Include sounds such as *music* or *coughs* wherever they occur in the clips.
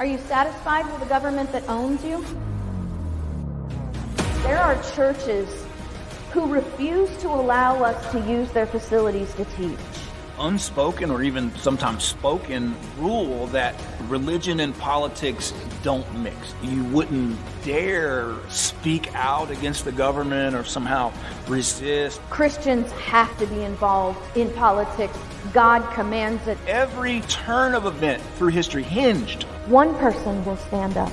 Are you satisfied with a government that owns you? There are churches who refuse to allow us to use their facilities to teach. Unspoken or even sometimes spoken rule that religion and politics don't mix. You wouldn't dare speak out against the government or somehow resist. Christians have to be involved in politics. God commands it. Every turn of event through history hinged One person will stand up,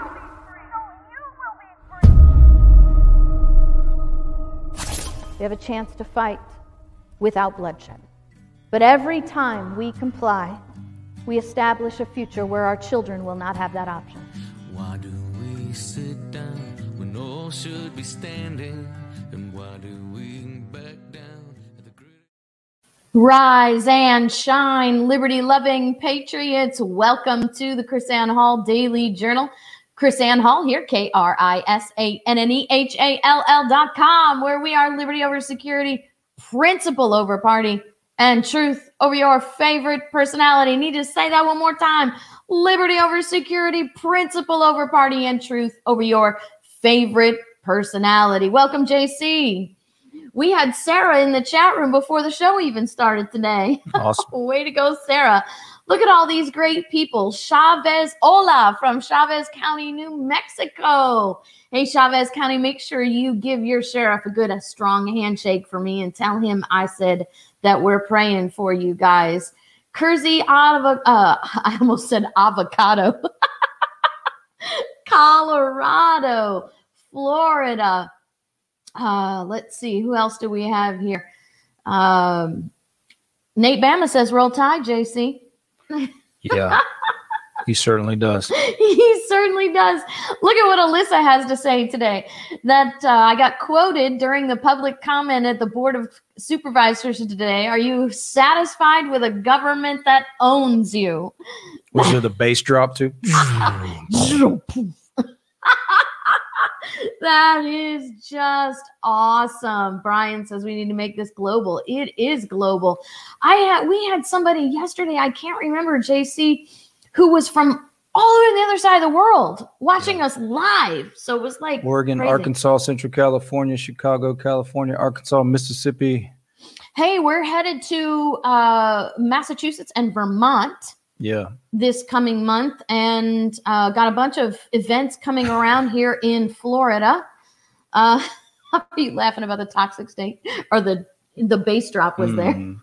We have a chance to fight without bloodshed. But every time we comply, we establish a future where our children will not have that option. Why do we sit down when all should be standing? And why do we back down at the Rise and shine, liberty loving patriots. Welcome to the KrisAnne Hall Daily Journal. KrisAnne Hall here, K R I S A N N E H A L L dot com, where we are liberty over security, principle over party, and truth over your favorite personality. Need to say that one more time liberty over security, principle over party, and truth over your favorite personality. Welcome, JC. We had Sarah in the chat room before the show even started today. *laughs* Awesome. Way to go, Sarah. Look at all these great people. Chavez Ola from Chaves County, New Mexico. Hey, Chaves County, make sure you give your sheriff a good, a strong handshake for me and tell him I said that we're praying for you guys. Kersey, uh, *laughs* I almost said avocado. *laughs* Colorado, Florida. Uh, let's see, who else do we have here? Um, Nate Bama says, roll tide, JC. Yeah, he certainly does. *laughs* he certainly does. Look at what Alyssa has to say today. That uh, I got quoted during the public comment at the Board of Supervisors today. Are you satisfied with a government that owns you? Was there the bass drop too? *laughs* *laughs* that is just awesome. Brian says we need to make this global. It is global. I had we had somebody yesterday, I can't remember JC, who was from all on the other side of the world watching us live. So it was like Oregon, crazy. Arkansas, Central California, Chicago, California, Arkansas, Mississippi. Hey, we're headed to uh, Massachusetts and Vermont Yeah. this coming month and uh, got a bunch of events coming around here in Florida. uh, *laughs* i'll be laughing about the toxic state or the the bass drop was there? Mhm.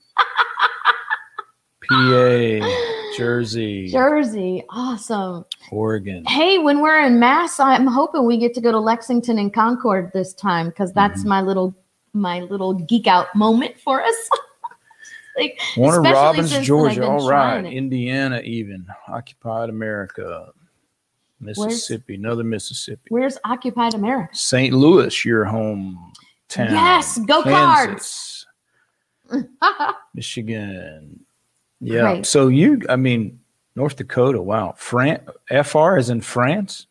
PA, Jersey, *laughs* Jersey, awesome. Oregon. Hey, when we're in Mass, I'm hoping we get to go to Lexington and Concord this time because that's Mm-hmm. my little my little geek out moment for us. *laughs* like, Warner Robins, since Georgia. All right. Indiana, even. Occupied America. Mississippi, another Mississippi. Where's Occupied America? St. Louis, your home town. Yes, go Kansas, *laughs* Michigan. Yeah. Great. So you, I mean, North Dakota. Wow. Fran, FR is in France.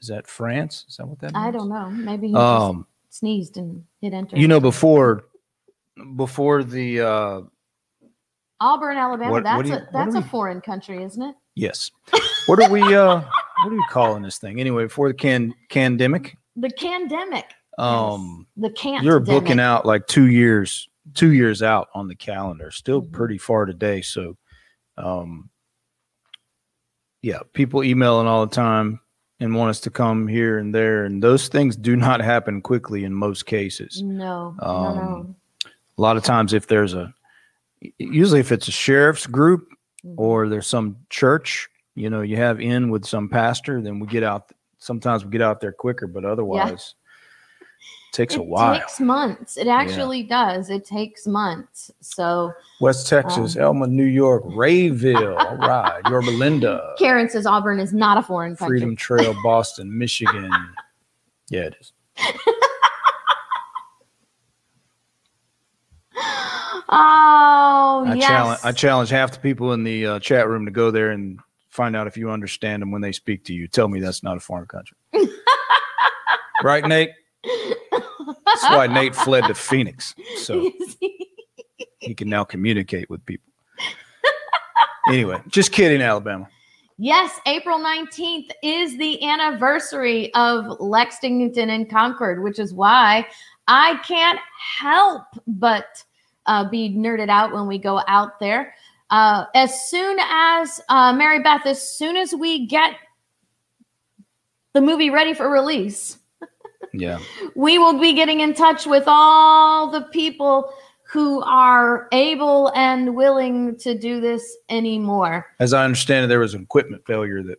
Is that France? Is that what that means? I don't know. Maybe he Um, just sneezed and hit enter. you know, before, before the, uh, Auburn, Alabama. What- that's what you- a that's do a foreign country, isn't it? yes. What are we, uh, what are we calling this thing? Anyway, before the can, pandemic, The pandemic. um, The can't. you're booking out like two years two years out on the calendar still Mhm. pretty far today so um yeah people emailing all the time and want us to come here and there, and those things do not happen quickly in most cases. No, no, Um, no. A lot of times, if there's a, usually if it's a sheriff's group Mhm. or there's some church, you know, you have in with some pastor, then we get out. Sometimes we get out there quicker, but otherwise, it takes a while. it takes months. It actually does. It takes months. So West Texas, Um, Elma, New York, Rayville. *laughs* All right, your Belinda, Karen says Auburn is not a foreign country. Freedom Trail, Boston, Michigan. *laughs* Yeah, it is. *laughs* Oh, I yes. challenge I challenge half the people in the uh, chat room to go there and find out if you understand them when they speak to you. Tell me that's not a foreign country. *laughs* right, Nate? That's why Nate fled to Phoenix. So *laughs* he can now communicate with people. Anyway, just kidding, Alabama. Yes, April 19th is the anniversary of Lexington and Concord, which is why I can't help but uh, be nerded out when we go out there. Uh, as soon as, uh, Mary Beth, as soon as we get the movie ready for release, *laughs* Yeah. we will be getting in touch with all the people who are able and willing to do this anymore. As I understand it, there was an equipment failure that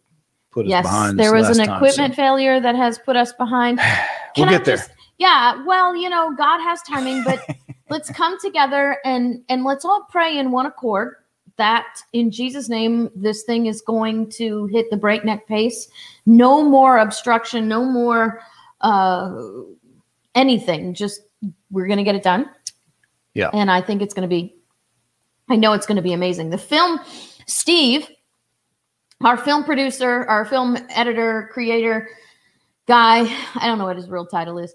put us Yes, behind. there was an last time, equipment so failure that has put us behind. *sighs* We'll Can I get there. just- yeah, well, you know, God has timing, but *laughs* let's come together and and let's all pray in one accord that in Jesus' name this thing is going to hit the breakneck pace. No more obstruction, no more uh anything. Just we're gonna get it done. Yeah. And I think it's gonna be I know it's gonna be amazing. The film, Steve, our film producer, our film editor, creator guy, I don't know what his real title is,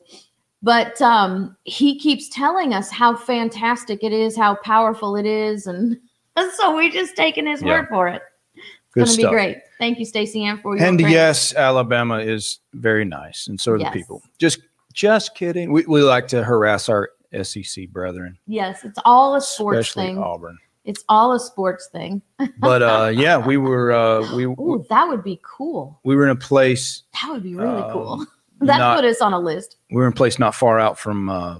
but um, he keeps telling us how fantastic it is, how powerful it is, and *laughs* so we're just taking his Yeah. word for it. It's Good going to be great. Thank you, Stacey Ann, for your And yes, Alabama is very nice, and so are Yes. the people. Just, just kidding. We, we like to harass our SEC brethren, yes, it's all a sports especially thing. Auburn. It's all a sports thing. *laughs* But uh, yeah, we were uh, we Ooh, that would be cool. we were in a place That would be really Um, cool. *laughs* That not- put us on a list, we were in a place not far out from uh,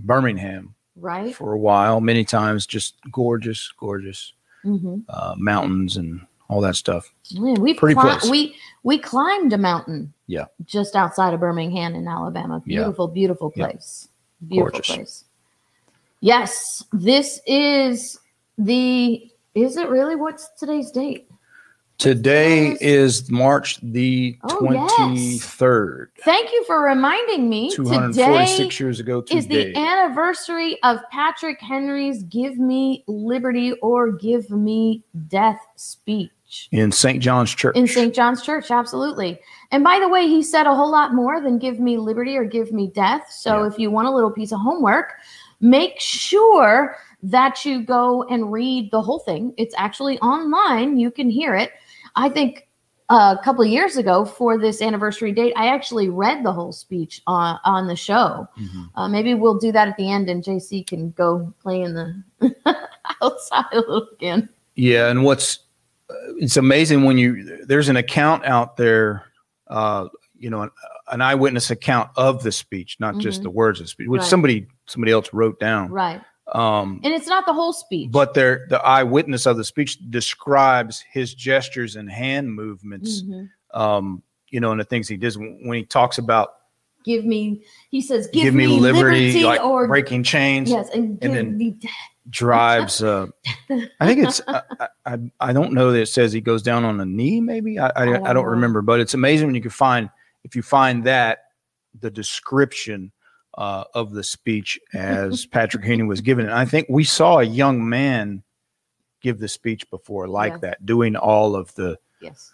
Birmingham right? for a while. Many times, just gorgeous, gorgeous hmm uh, mountains and all that stuff. we Pretty cli- place. we we climbed a mountain. Yeah. just outside of Birmingham in Alabama. Yeah. Beautiful, beautiful Yeah. place. Beautiful Gorgeous. place. Yes, this is the. Is it really? What's today's date? Today is March the Oh, yes. twenty third. Thank you for reminding me. Two hundred Today years ago today. is the anniversary of Patrick Henry's "Give Me Liberty or Give Me Death" speech. in St. John's Church. in St. John's Church, absolutely. And by the way, he said a whole lot more than give me liberty or give me death. So Yeah. if you want a little piece of homework, make sure that you go and read the whole thing. It's actually online. You can hear it. I think a couple of years ago for this anniversary date, I actually read the whole speech on, on the show. Mhm. Uh, maybe we'll do that at the end and JC can go play in the *laughs* outside a little again. Yeah, and what's uh, it's amazing when you there's an account out there, uh, you know, an, an eyewitness account of the speech, not just Mhm. the words of the speech, which Right. somebody somebody else wrote down. Right. Um, And it's not the whole speech. but there, the eyewitness of the speech describes his gestures and hand movements. Mhm. Um, you know, and the things he does when he talks about give me he says give, give, me, liberty, like or breaking chains. yes and, give then me death. drives uh i think it's I, I i don't know that it says he goes down on a knee maybe i i, I don't don't, remember but it's amazing when you can find if you find that the description uh, of the speech as *laughs* patrick henry was given it. I think we saw a young man give the speech before like Yes. that doing all of the yes.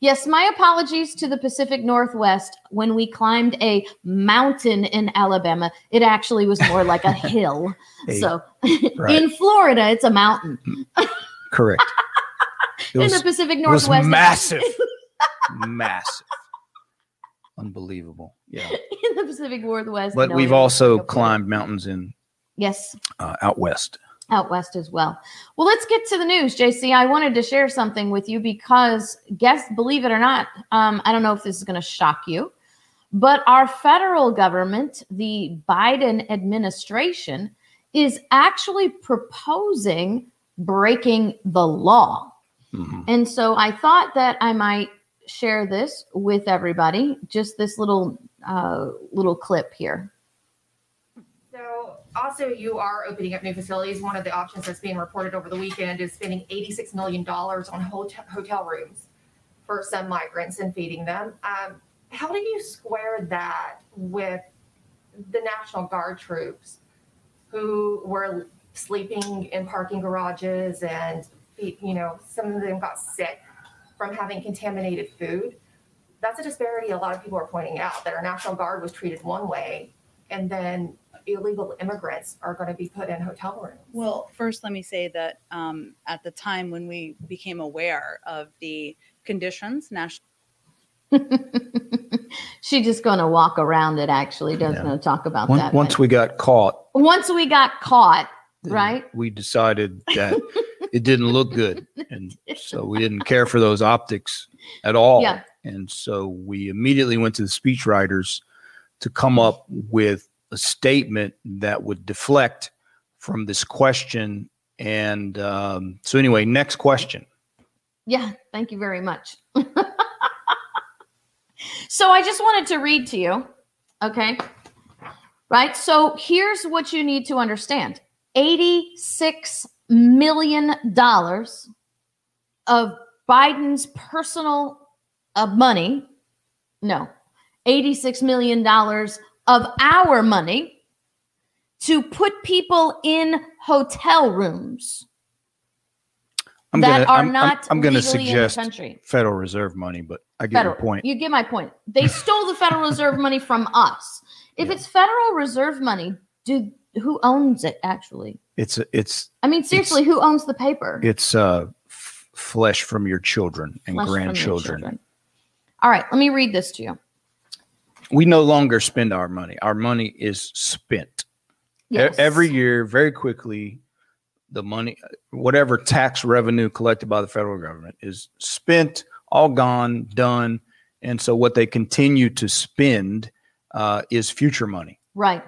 Yes my apologies to the pacific northwest when we climbed a mountain in alabama. It actually was more like a *laughs* hill. Hey, so *laughs* right. in florida it's a mountain. Correct. It in was, the pacific northwest massive. massive. Unbelievable yeah *laughs* in the pacific northwest but no, we've also climbed mountains in yes uh, out west out west as well. Well, let's get to the news, JC. I wanted to share something with you because, guess, believe it or not, um, I don't know if this is going to shock you, but our federal government, the Biden administration, is actually proposing breaking the law. Mhm. And so I thought that I might share this with everybody, just this little uh, little clip here. So also you are opening up new facilities. One of the options that's being reported over the weekend is spending eighty-six million dollars on hotel, hotel rooms for some migrants and feeding them. Um, how do you square that with the National Guard troops who were sleeping in parking garages and, you know, some of them got sick from having contaminated food? That's a disparity a lot of people are pointing out that our National Guard was treated one way and then illegal immigrants are going to be put in hotel rooms. Well, first, let me say that um, at the time when we became aware of the conditions, national. *laughs* She's just going to walk around it. Actually, doesn't Yeah. to talk about Once, that. once but- we got caught, once we got caught, right? we decided that it didn't look good. *laughs* And so we didn't care for those optics at all. Yeah. And so we immediately went to the speechwriters to come up with a statement that would deflect from this question. And um, so, anyway, next question. Yeah, thank you very much. *laughs* so I just wanted to read to you, okay? Right? So here's what you need to understand 86 million dollars of Biden's personal uh, money, no, 86 million dollars of our money to put people in hotel rooms I'm that gonna, are I'm, I'm- not I'm, going to legally in the suggest. Federal Reserve money, but I get Federal. your point. You get my point. They stole the Federal Reserve money from us. If Yeah. it's Federal Reserve money, do who owns it actually? It's it's I mean, seriously, who owns the paper? it's uh, f- flesh from your children and Flesh grandchildren. children. All right, let me read this to you. we no longer spend our money. Our money is spent. E- Every year, very quickly, the money, whatever tax revenue collected by the federal government is spent, all gone, done. And so what they continue to spend uh, is future money. right.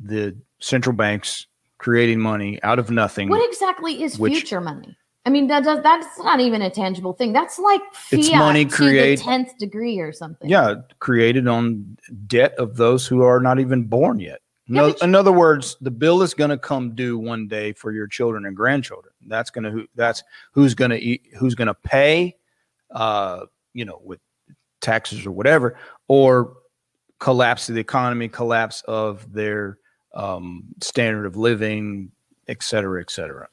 The central banks creating money out of nothing. What exactly is which- future money? I mean, that does that's not even a tangible thing. That's like fiat It's money the tenth degree or something. yeah, created on debt of those who are not even born yet. Yeah, No, you- in other words, the bill is going to come due one day for your children and grandchildren. That's going to who that's who's going to eat, who's going to pay, uh, you know, with taxes or whatever, or collapse of the economy, collapse of their um, standard of living, et cetera, et cetera.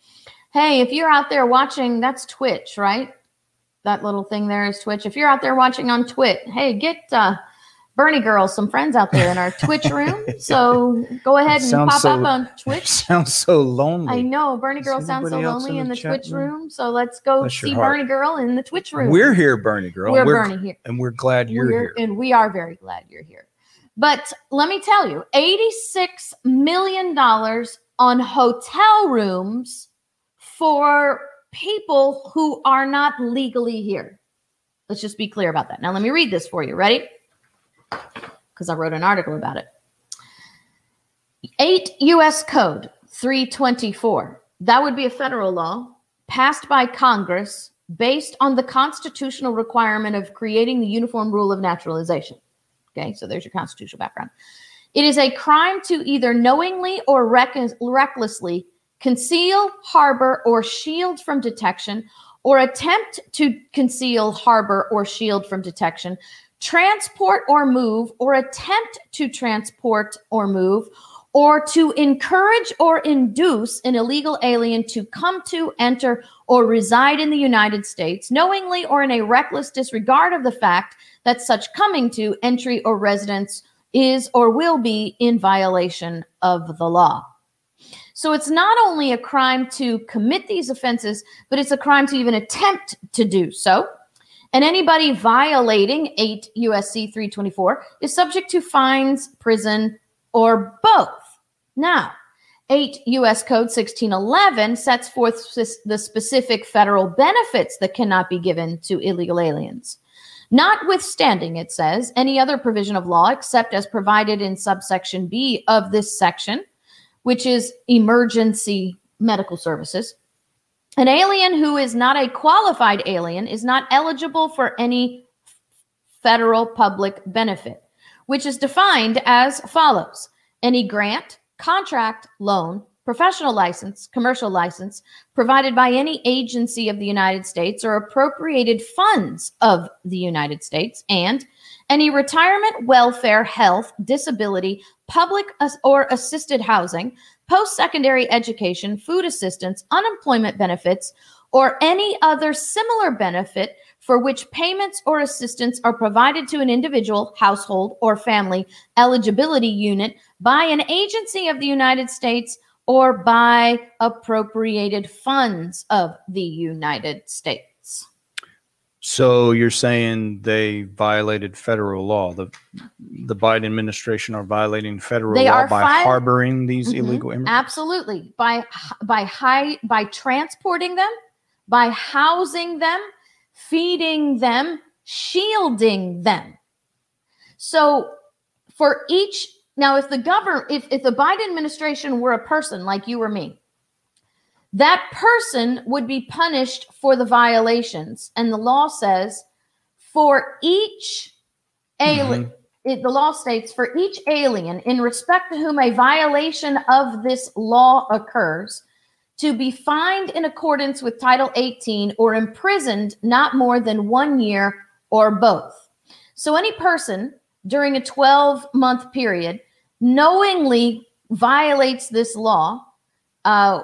Hey, if you're out there watching, that's Twitch, right? That little thing there is Twitch. If you're out there watching on Twit, hey, get uh, Bernie Girl some friends out there in our Twitch *laughs* room. So go ahead and pop so- up on *laughs* Twitch. Sounds so lonely. I know Bernie Girl sounds so lonely in in the the Twitch room? room. So let's go Bless see. Bernie Girl in the Twitch room. We're here, Bernie girl. We're and Bernie here. and we're glad you're We're- here. And we are very glad you're here. But let me tell you, $86 million on hotel rooms for people who are not legally here. Let's just be clear about that. Now, let me read this for you. Ready? Because I wrote an article about it. 8 U.S. Code 324. That would be a federal law passed by Congress based on the constitutional requirement of creating the uniform rule of naturalization. Okay, so there's your constitutional background. It is a crime to either knowingly or reck- recklessly conceal, harbor, or shield from detection, or attempt to conceal, harbor, or shield from detection, transport or move, or attempt to transport or move, or to encourage or induce an illegal alien to come to, enter, or reside in the United States, knowingly or in a reckless disregard of the fact that such coming to, entry, or residence is or will be in violation of the law. So it's not only a crime to commit these offenses, but it's a crime to even attempt to do so. And anybody violating 8 USC 324 is subject to fines, prison, or both. Now, 8 U.S. Code 1611 sets forth the specific federal benefits that cannot be given to illegal aliens. Notwithstanding, it says, any other provision of law except as provided in subsection B of this section, which is emergency medical services, an alien who is not a qualified alien is not eligible for any federal public benefit, which is defined as follows. Any grant, contract, loan, professional license, commercial license provided by any agency of the United States or appropriated funds of the United States, and any retirement, welfare, health, disability, public or assisted housing, post secondary education, food assistance, unemployment benefits, or any other similar benefit for which payments or assistance are provided to an individual, household, or family eligibility unit by an agency of the United States or by appropriated funds of the United States. So you're saying they violated federal law? The the Biden administration are violating federal They law by fi- harboring these Mhm. illegal immigrants? Absolutely. By by high by transporting them, by housing them, feeding them, shielding them. So for each now if the government if, if the Biden administration were a person like you or me, that person would be punished for the violations. And the law says for each alien mm-hmm. it, the law states for each alien in respect to whom a violation of this law occurs to be fined in accordance with title 18 or imprisoned not more than one year or both so any person during a 12 month period knowingly violates this law uh,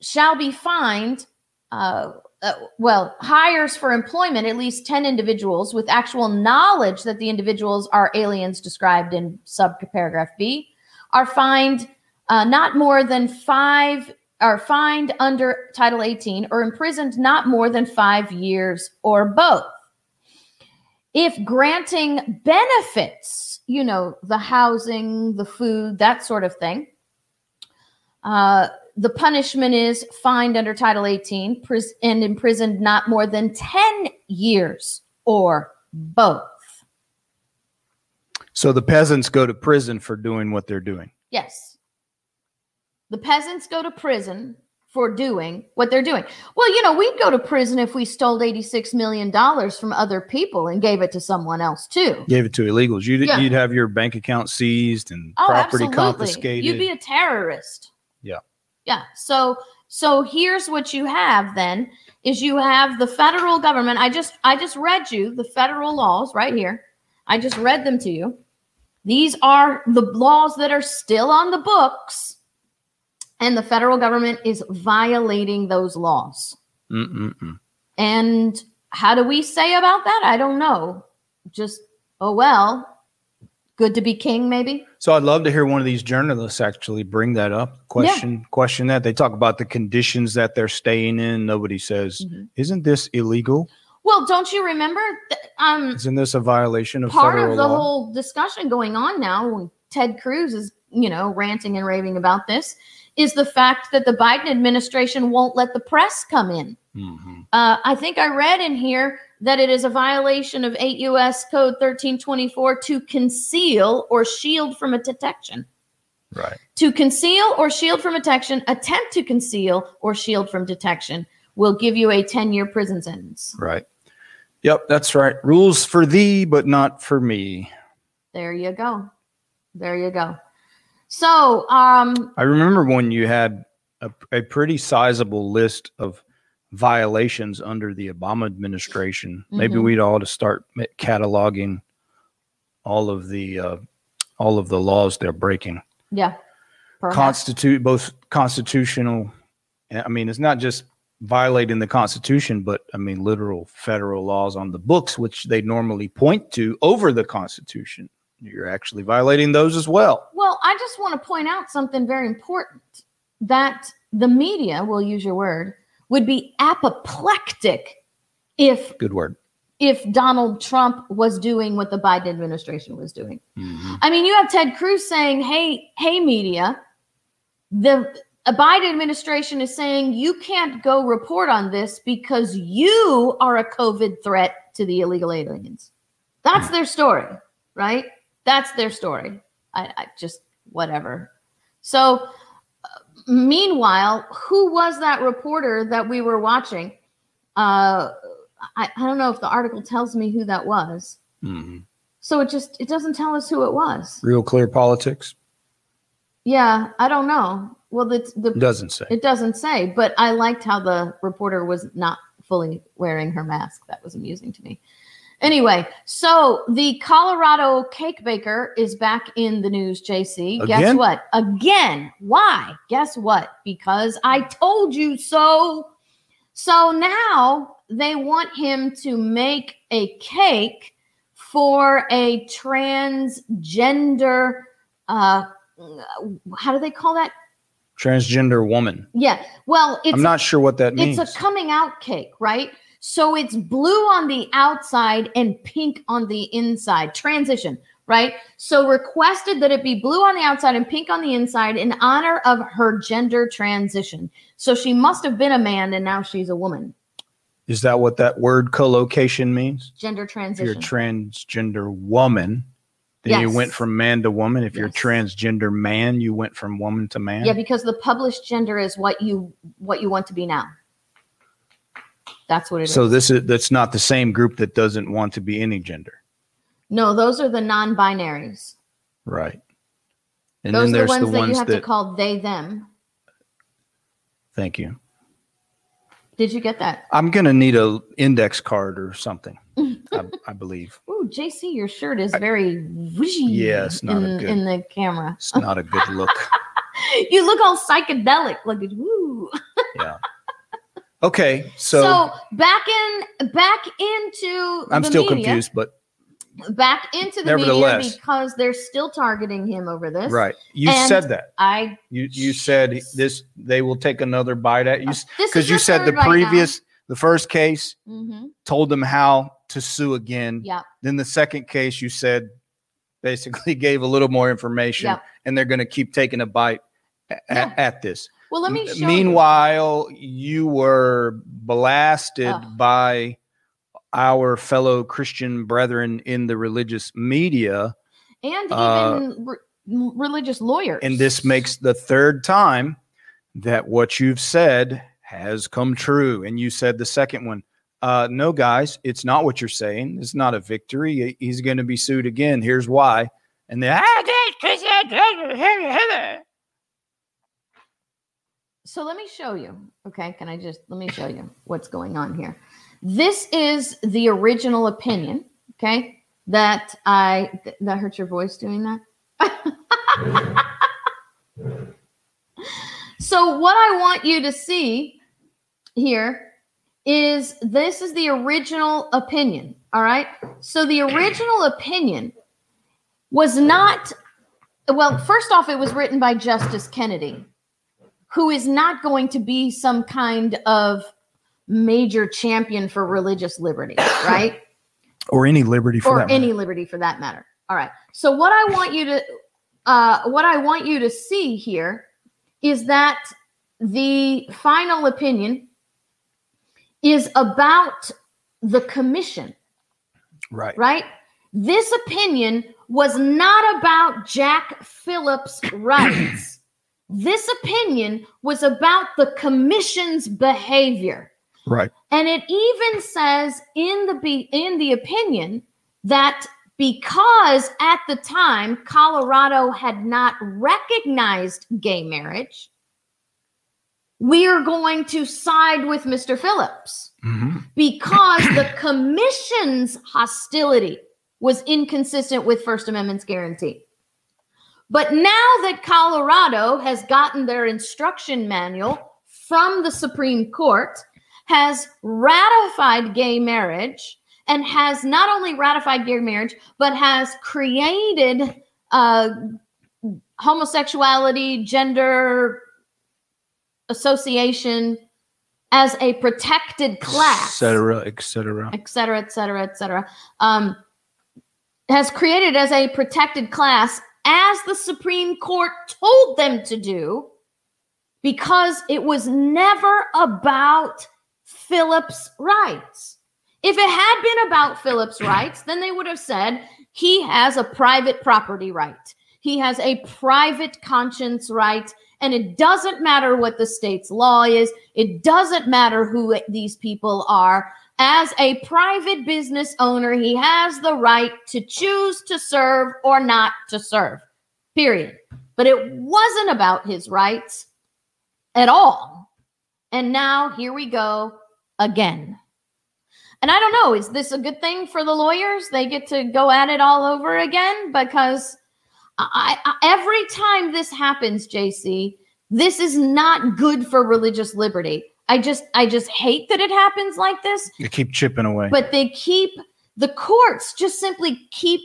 shall be fined uh, uh, well, hires for employment at least 10 individuals with actual knowledge that the individuals are aliens described in subparagraph B are fined uh, not more than five, are fined under Title 18 or imprisoned not more than five years or both. If granting benefits, you know, the housing, the food, that sort of thing, uh, the punishment is fined under Title 18 pris- and imprisoned not more than 10 years or both. So the peasants go to prison for doing what they're doing. Yes. The peasants go to prison for doing what they're doing. Well, you know, we'd go to prison if we stole $86 million from other people and gave it to someone else too. Gave it to illegals. You'd, Yeah. you'd have your bank account seized and Oh, property absolutely. confiscated. You'd be a terrorist. yeah. Yeah. So so here's what you have then is you have the federal government. I just I just read you the federal laws right here. I just read them to you. These are the laws that are still on the books and the federal government is violating those laws. Mm-mm-mm. And how do we say about that? I don't know. Just oh well. Good to be king maybe? So I'd love to hear one of these journalists actually bring that up. Question question that. They talk about the conditions that they're staying in. Nobody says, Mhm. "Isn't this illegal? Well, don't you remember th- um Isn't this a violation of part of the law?" whole discussion going on now when ted cruz is you know ranting and raving about this is the fact that the biden administration won't let the press come in Mhm. uh, i think i read in here that it is a violation of 8 us code 1324 to conceal or shield from a detection Right. to conceal or shield from detection attempt to conceal or shield from detection will give you a 10 year prison sentence Right. Yep, that's right. Rules for thee, but not for me. there you go there you go so um I remember when you had a, a pretty sizable list of violations under the Obama administration. Maybe Mhm. we'd all to start cataloging all of the uh, all of the laws they're breaking. Yeah. Perhaps. Constitute both constitutional. I mean, it's not just violating the Constitution, but I mean literal federal laws on the books, which they normally point to over the Constitution. You're actually violating those as well. well, I just want to point out something very important that the media, we'll use your word, would be apoplectic if Good word. if Donald Trump was doing what the Biden administration was doing. Mhm. I mean, you have Ted Cruz saying, "Hey, hey media, the Biden administration is saying you can't go report on this because you are a COVID threat to the illegal aliens. That's their story, right? That's their story. I, I just whatever. So, uh, meanwhile, who was that reporter that we were watching? Uh, I, I don't know if the article tells me who that was. Mhm. So it just it doesn't tell us who it was. Real clear politics Yeah, I don't know. Well, the the doesn't say. It doesn't say, but I liked how the reporter was not fully wearing her mask. That was amusing to me. Anyway, so the Colorado cake baker is back in the news, JC. Guess what? Again. Why? Guess what? Because I told you so. So now they want him to make a cake for a transgender uh how do they call that? Transgender woman. Yeah. Well, it's I'm not sure what that means. it's a coming out cake, right? So it's blue on the outside and pink on the inside. Transition, right? So requested that it be blue on the outside and pink on the inside in honor of her gender transition. So she must have been a man and now she's a woman. Is that what that word collocation means? Gender transition. If you're a transgender woman, then you went from man to woman. If you're transgender man, you went from woman to man. yeah, because the published gender is what you what you want to be now. That's what it is. so this is that's not the same group that doesn't want to be any gender. no, those are the non-binaries. Right. And those then are there's the ones the that ones you have that to call they them. thank you. Did you get that? I'm gonna need a index card or something. I, *laughs* I believe. Ooh, JC, your shirt is very whooshy Yeah, it's not in, good- in the camera. It's not a good look. *laughs* you look all psychedelic, like it's woo. Yeah. Okay, so, So, back in back into I'm the still media, confused, but Back into the media because they're still targeting him over this. right. You And said that. I You you said this they will take another bite at you because you said the now. previous the first case hmm told them how to sue again. Yeah. Then the second case you said basically *laughs* gave a little more information Yep. and they're going to keep taking a bite a- Yeah. at this. Well, let me M- show you. Meanwhile, you were blasted Ugh. by our fellow Christian brethren in the religious media, and uh, even re- religious lawyers. and this makes the third time that what you've said has come true. And you said the second one, uh, no, guys, it's not what you're saying. It's not a victory. He's going to be sued again. Here's why. And then, *laughs* So let me show you. Okay, can I just let me show you what's going on here? This is the original opinion. Okay, that I th- that hurt your voice doing that. *laughs* so what I want you to see here is this is the original opinion. All right. So the original opinion was not well. First off, it was written by Justice Kennedy who is not going to be some kind of major champion for religious liberty, *coughs* right? or any liberty for or that. any matter. liberty for that matter. All right. So what I want you to uh, what I want you to see here is that the final opinion is about the commission, Right. right? This opinion was not about Jack Phillips' rights. This opinion was about the commission's behavior. Right. And it even says in the be- in the opinion that because at the time Colorado had not recognized gay marriage, we are going to side with Mr. Phillips Mhm. because the commission's hostility was inconsistent with First Amendment's guarantee. But now that Colorado has gotten their instruction manual from the Supreme Court, has ratified gay marriage, and has not only ratified gay marriage, but has created uh, homosexuality, gender association as a protected class Et cetera, et cetera. et cetera, et cetera, et cetera, um, has created as a protected class, as the Supreme Court told them to do. because it was never about Phillips' rights. If it had been about Phillips' *clears throat* rights, then they would have said he has a private property right. He has a private conscience right. And it doesn't matter what the state's law is, it doesn't matter who these people are. As a private business owner, he has the right to choose to serve or not to serve, period. But it wasn't about his rights at all. And now here we go again. And I don't know, is this a good thing for the lawyers? They get to go at it all over again because I, I, every time this happens, JC, this is not good for religious liberty. I just I just hate that it happens like this. You keep chipping away. But they keep the courts just simply keep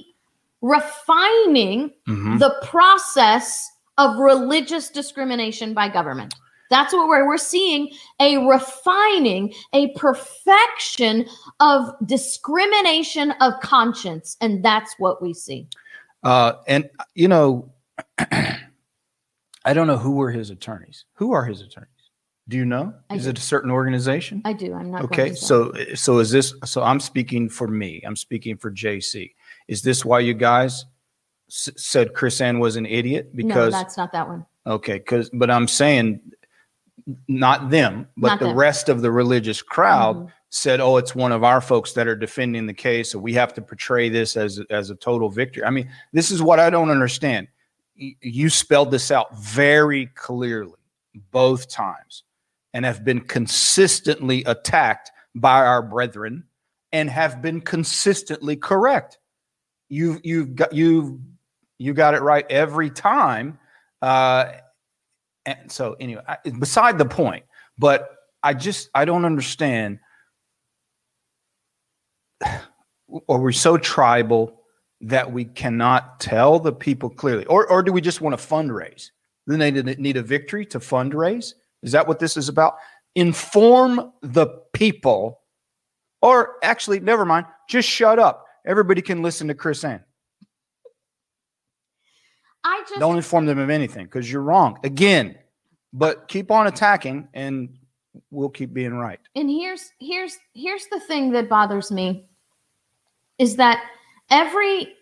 refining Mhm. the process of religious discrimination by government. That's what we're we're seeing a refining, a perfection of discrimination of conscience, and that's what we see. Uh, and you know, *clears throat* I don't know who were his attorneys. Who are his attorneys? Do you know? I Is do. it a certain organization? I do. I'm not Okay, so so is this? So I'm speaking for me. I'm speaking for JC. Is this why you guys s- said KrisAnne was an idiot? no, Because that's not that one. okay, because but I'm saying not them, but Not the them. rest of the religious crowd Mhm. said, "Oh, it's one of our folks that are defending the case, so we have to portray this as as a total victory." I mean, this is what I don't understand. Y- You spelled this out very clearly both times, and have been consistently attacked by our brethren, and have been consistently correct. You've you've got you you got it right every time. Uh, and so anyway, I, beside the point, but I just I don't understand. *sighs* Are we so tribal that we cannot tell the people clearly, or or do we just want to fundraise? Then they need- need a victory to fundraise. Is that what this is about? Inform the people, or actually, never mind. Just shut up. Everybody can listen to KrisAnne. I just Don't inform them of anything because you're wrong again. But keep on attacking, and we'll keep being right. and here's here's here's the thing that bothers me is that every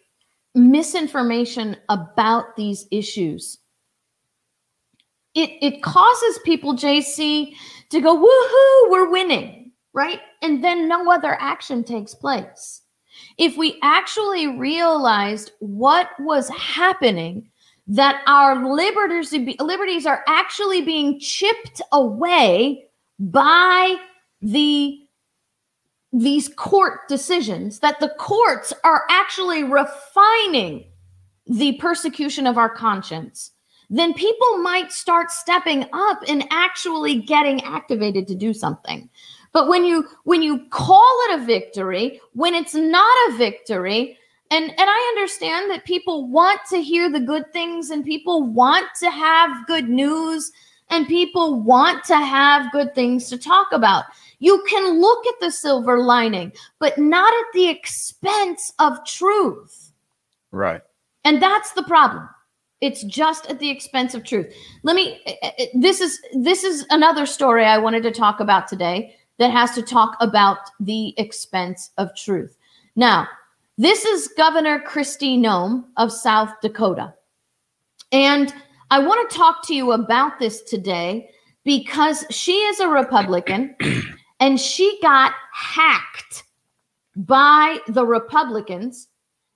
misinformation about these issues it it causes people jc to go woohoo we're winning right? And then no other action takes place. If we actually realized what was happening that our liberties liberties are actually being chipped away by the these court decisions that the courts are actually refining the persecution of our conscience then people might start stepping up and actually getting activated to do something. But when you when you call it a victory when it's not a victory and and i understand that people want to hear the good things and people want to have good news and people want to have good things to talk about. You can look at the silver lining but not at the expense of truth. Right. and that's the problem it's just at the expense of truth. Let me eh, eh, this is this is another story i wanted to talk about today that has to talk about the expense of truth. Now this is governor Kristi Noem of south dakota. And i want to talk to you about this today because she is a republican *clears throat* and she got hacked by the republicans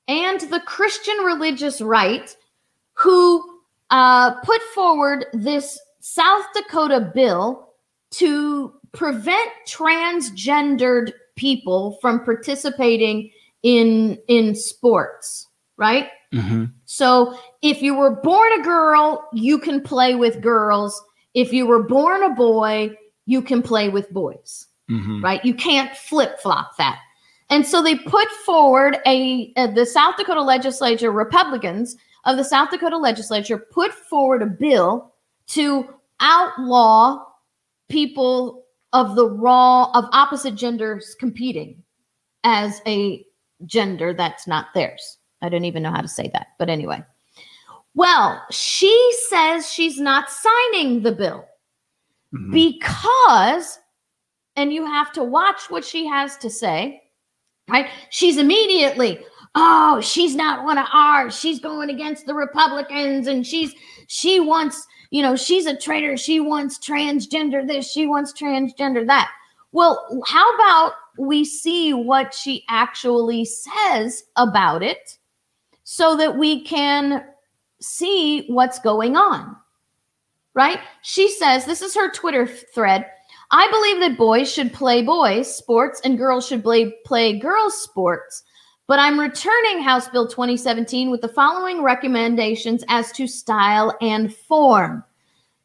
and the Christian religious right who uh, put forward this South Dakota bill to prevent transgendered people from participating in in sports, right? Mm-hmm. So if you were born a girl, you can play with girls. If you were born a boy, you can play with boys Mm-hmm. right? You can't flip flop that. And so they put forward a, uh, the South Dakota legislature, Republicans of the South Dakota legislature put forward a bill to outlaw people of the raw, of opposite genders competing as a gender that's not theirs. I don't even know how to say that, but anyway. Well, she says she's not signing the bill. Mhm. because, and you have to watch what she has to say, right? She's immediately, oh, she's not one of ours. She's going against the Republicans and she's, she wants, you know, she's a traitor. She wants transgender this, she wants transgender that. Well, how about we see what she actually says about it so that we can see what's going on? Right? She says, this is her Twitter thread. I believe that boys should play boys sports and girls should play, play girls sports. But I'm returning House Bill 2017 with the following recommendations as to style and form.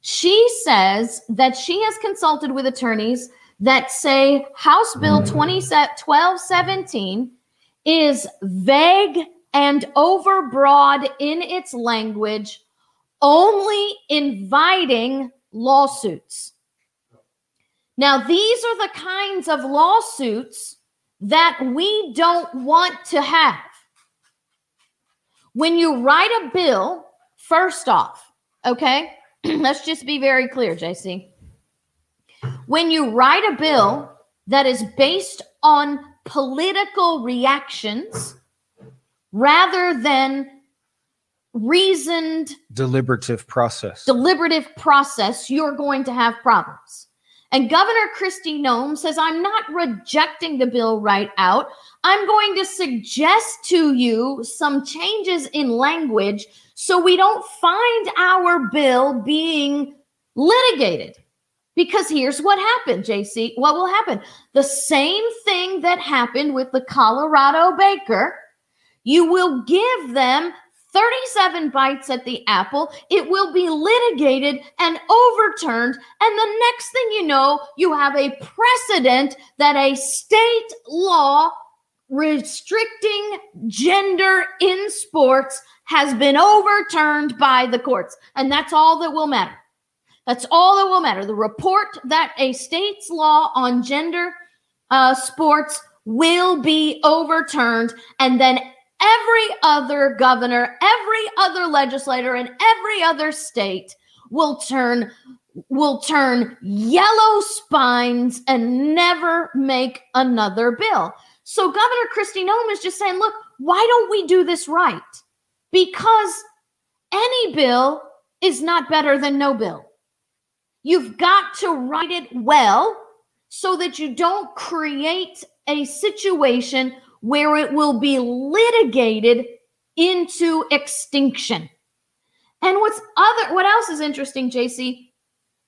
She says that she has consulted with attorneys that say House Bill mm. 1217 is vague and overbroad in its language, only inviting lawsuits. Now, these are the kinds of lawsuits that we don't want to have. When you write a bill, first off, okay, *clears throat* let's just be very clear, JC. When you write a bill that is based on political reactions rather than reasoned Deliberative process. deliberative process, you're going to have problems. And Governor Kristi Noem says, I'm not rejecting the bill right out. I'm going to suggest to you some changes in language so we don't find our bill being litigated. Because here's what happened, JC. What will happen? The same thing that happened with the Colorado Baker. You will give them 37 bites at the apple. It will be litigated and overturned. And the next thing you know, you have a precedent that a state law restricting gender in sports has been overturned by the courts. And that's all that will matter. That's all that will matter. The report that a state's law on gender uh, sports will be overturned, and then every other governor, every other legislator, and every other state will turn will turn yellow spines and never make another bill. So Governor Kristi Noem is just saying, look, why don't we do this right? Because any bill is not better than no bill. You've got to write it well so that you don't create a situation where it will be litigated into extinction. And what's other what else is interesting, JC,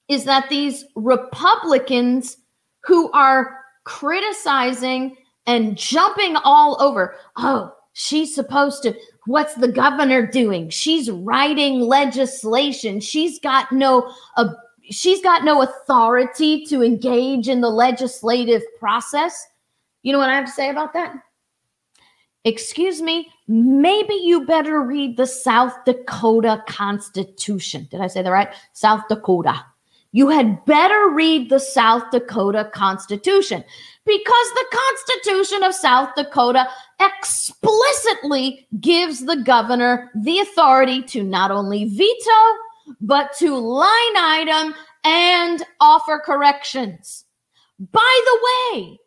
is that these Republicans who are criticizing and jumping all over, oh, she's supposed to what's the governor doing? She's writing legislation. She's got no uh, she's got no authority to engage in the legislative process. You know what I have to say about that? Excuse me, maybe you better read the South Dakota Constitution. Did I say that right? South Dakota. You had better read the South Dakota Constitution because the Constitution of South Dakota explicitly gives the governor the authority to not only veto, but to line item and offer corrections. By the way,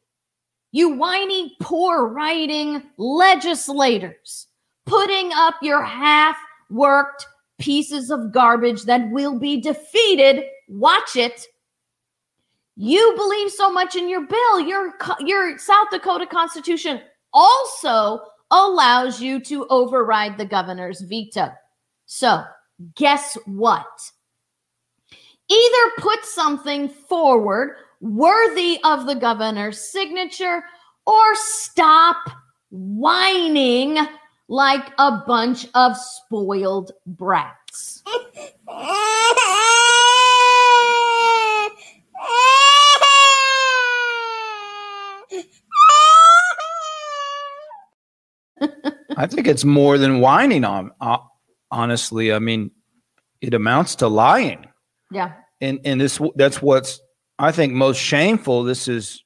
you whiny, poor writing legislators putting up your half worked pieces of garbage that will be defeated. Watch it. You believe so much in your bill. Your, your South Dakota Constitution also allows you to override the governor's veto. So, guess what? Either put something forward worthy of the governor's signature or stop whining like a bunch of spoiled brats. I think it's more than whining on. Uh, honestly, I mean, it amounts to lying, Yeah. and and this that's what's I think most shameful. This is,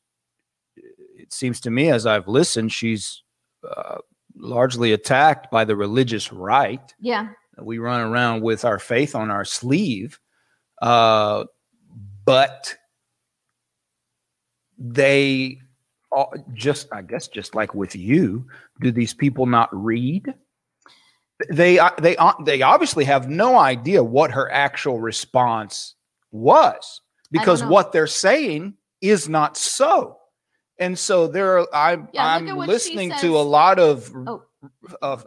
it seems to me, as I've listened, she's uh, largely attacked by the religious right. Yeah. We run around with our faith on our sleeve, uh, but they just i guess just like with you do these people not read they uh, they uh, they obviously have no idea what her actual response was because what they're saying is not so. And so there are i'm Yeah, i'm listening to a lot of Oh. of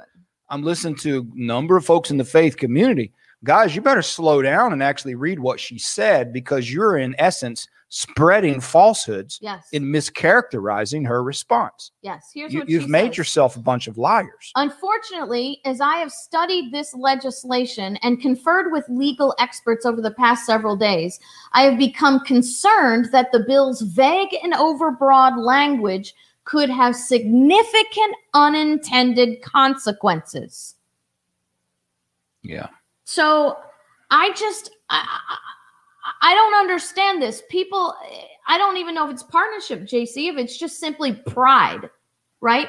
i'm listening to a number of folks in the faith community guys you better slow down and actually read what she said because you're in essence spreading falsehoods Yes. in mischaracterizing her response yes. Here's you, what you've made says. yourself a bunch of liars Unfortunately, as I have studied this legislation and conferred with legal experts over the past several days, I have become concerned that the bill's vague and overbroad language could have significant unintended consequences. yeah So I just I, I, don't understand this. People, I don't even know if it's partnership, JC, if it's just simply pride, right?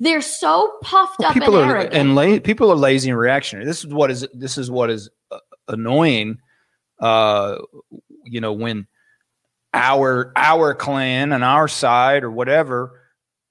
They're so puffed Well, up and people are arrogant. and la- people are lazy and reactionary. This is what is this is what is uh, annoying. Uh, you know when our our clan and our side or whatever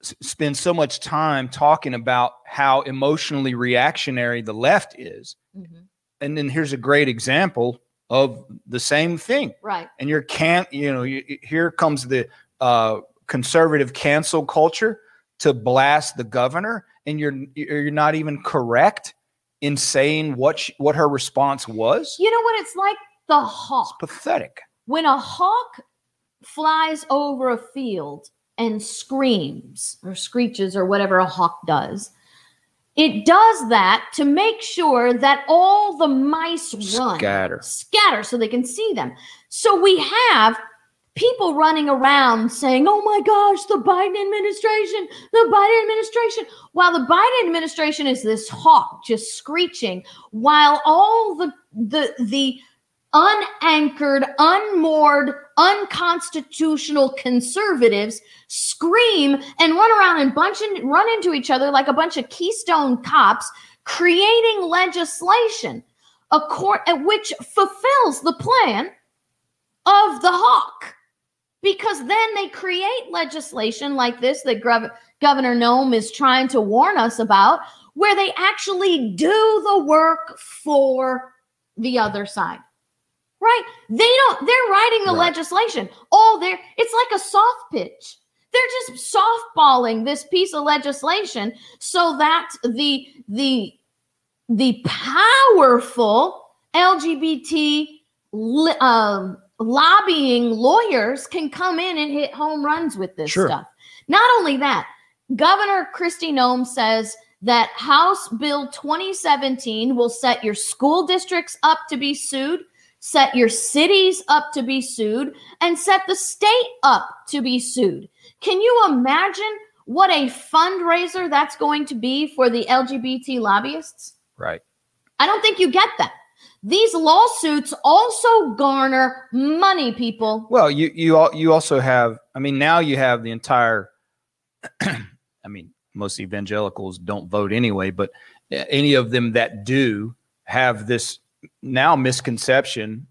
s- spend so much time talking about how emotionally reactionary the left is, Mhm. And then here's a great example of the same thing Right. and you're can't you know you, here comes the uh, conservative cancel culture to blast the governor and you're you're not even correct in saying what she, what her response was You know what it's like? The hawk. pathetic When a hawk flies over a field and screams or screeches or whatever a hawk does, it does that to make sure that all the mice run. Scatter. Scatter so they can see them. So we have people running around saying, oh my gosh, the Biden administration, the Biden administration. While the Biden administration is this hawk just screeching, while all the the the unanchored, unmoored, unconstitutional conservatives scream and run around and bunch and run into each other like a bunch of Keystone cops, creating legislation a court at which fulfills the plan of the hawk. Because then they create legislation like this that Gov- Governor Noem is trying to warn us about, where they actually do the work for the other side. Right? They don't, they're writing the Right. legislation. All they're, it's like a soft pitch. They're just softballing this piece of legislation so that the, the, the powerful LGBT um, lobbying lawyers can come in and hit home runs with this Sure. stuff. Not only that, Governor Kristi Noem says that House Bill 2017 will set your school districts up to be sued, set your cities up to be sued, and set the state up to be sued. Can you imagine what a fundraiser that's going to be for the LGBT lobbyists? right I don't think you get that. These lawsuits also garner money, people. well you you you also have i mean now you have the entire *clears throat* i mean most evangelicals don't vote anyway but any of them that do have this now misconception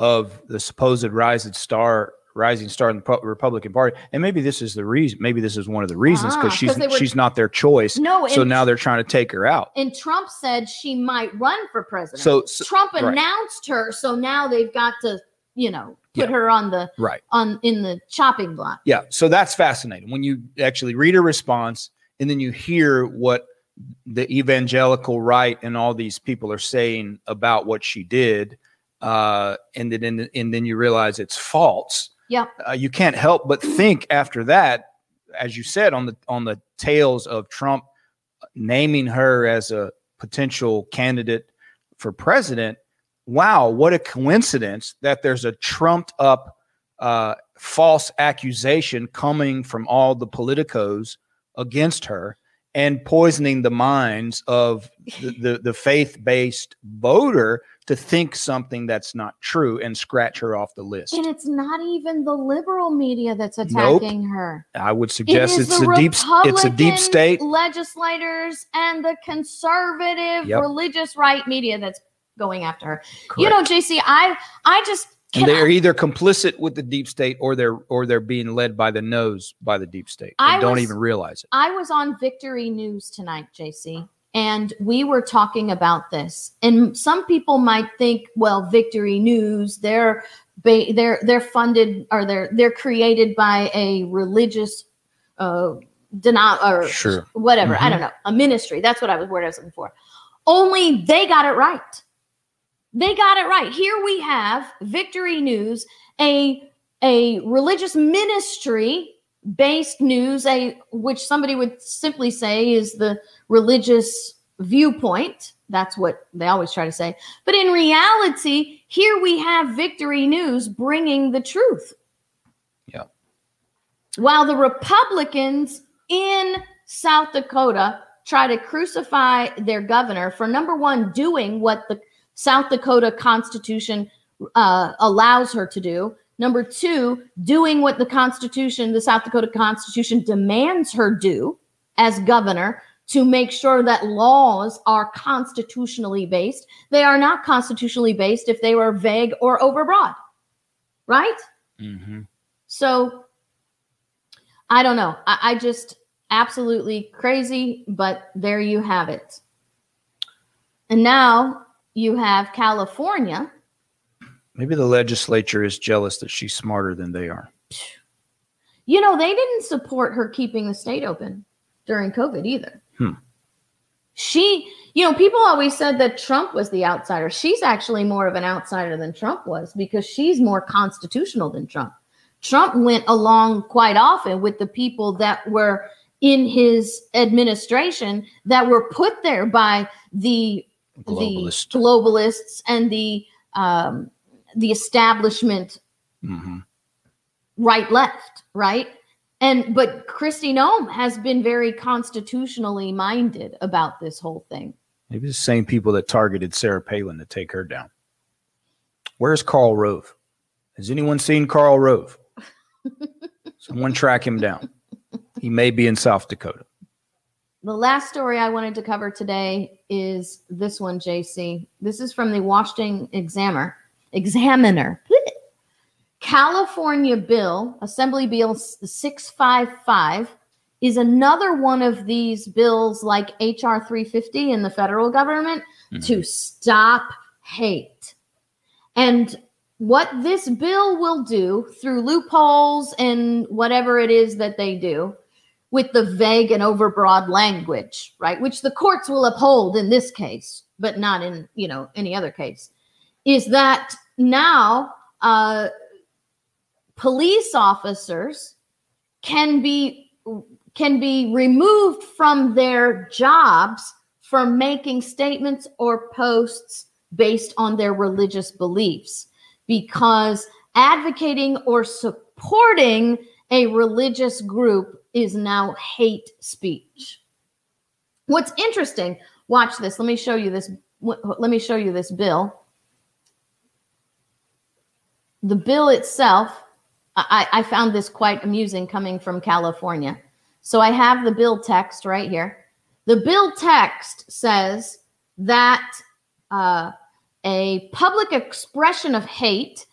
of the supposed rising star rising star in the republican party and maybe this is the reason maybe this is one of the reasons Ah, she's were- she's not their choice No, so now they're trying to take her out And Trump said she might run for president. So- so- Trump right. announced her, so now they've got to, you know, put Yeah. her on the right on in the chopping block. Yeah, so that's fascinating when you actually read a response and then you hear what the evangelical right and all these people are saying about what she did, uh, and then and, then you realize it's false. Yeah. Uh, you can't help but think after that, as you said on the on the tails of Trump naming her as a potential candidate for president. Wow, what a coincidence that there's a trumped up uh, false accusation coming from all the politicos against her and poisoning the minds of the, the, the faith-based voter to think something that's not true and scratch her off the list. And it's not even the liberal media that's Nope. attacking her. I would suggest is it's the a deep it's a deep state. legislators and the conservative Yep. religious right media that's going after her. You know, JC, I I just And they're I- either complicit with the deep state or they're or they're being led by the nose by the deep state. I and don't even realize it. I was on Victory News tonight, JC, and we were talking about this. And some people might think, well, Victory News, they're ba- they're they're funded or they're they're created by a religious uh denom- or Sure. whatever. I Mhm. don't know, a ministry. That's what I was word I was looking for. Only they got it right. They got it right. Here we have Victory News, a a religious ministry based news, a which somebody would simply say is the religious viewpoint. That's what they always try to say. But in reality, here we have Victory News bringing the truth. Yeah. While the Republicans in South Dakota try to crucify their governor for number one, doing what the South Dakota Constitution uh, allows her to do. Number two, doing what the Constitution, the South Dakota Constitution demands her do as governor to make sure that laws are constitutionally based. They are not constitutionally based if they were vague or overbroad, right? Mm-hmm. So I don't know. I, I just absolutely crazy, but there you have it. And now you have California. Maybe the legislature is jealous that she's smarter than they are. You know, they didn't support her keeping the state open during COVID either. Hmm. She, you know, people always said that Trump was the outsider. She's actually more of an outsider than Trump was because she's more constitutional than Trump. Trump went along quite often with the people that were in his administration that were put there by the Globalist. the globalists and the um, the establishment Mm-hmm. right left right and but Kristi Noem has been very constitutionally minded about this whole thing Maybe the same people that targeted Sarah Palin to take her down. Where's Karl Rove? Has anyone seen Karl Rove? *laughs* Someone track him down. He may be in South Dakota. The last story I wanted to cover today is this one, JC. This is from the Washington Examiner. Examiner. California bill, Assembly Bill 655, is another one of these bills like HR 350 in the federal government mm-hmm. to stop hate. And what this bill will do through loopholes and whatever it is that they do with the vague and overbroad language, right? Which the courts will uphold in this case, but not in, you know, any other case, is that now uh, police officers can be can be removed from their jobs for making statements or posts based on their religious beliefs because advocating or supporting a religious group is now hate speech. What's interesting, watch this. Let me show you this. Let me show you this bill. The bill itself, I, I found this quite amusing coming from California. So I have the bill text right here. The bill text says that uh, a public expression of hate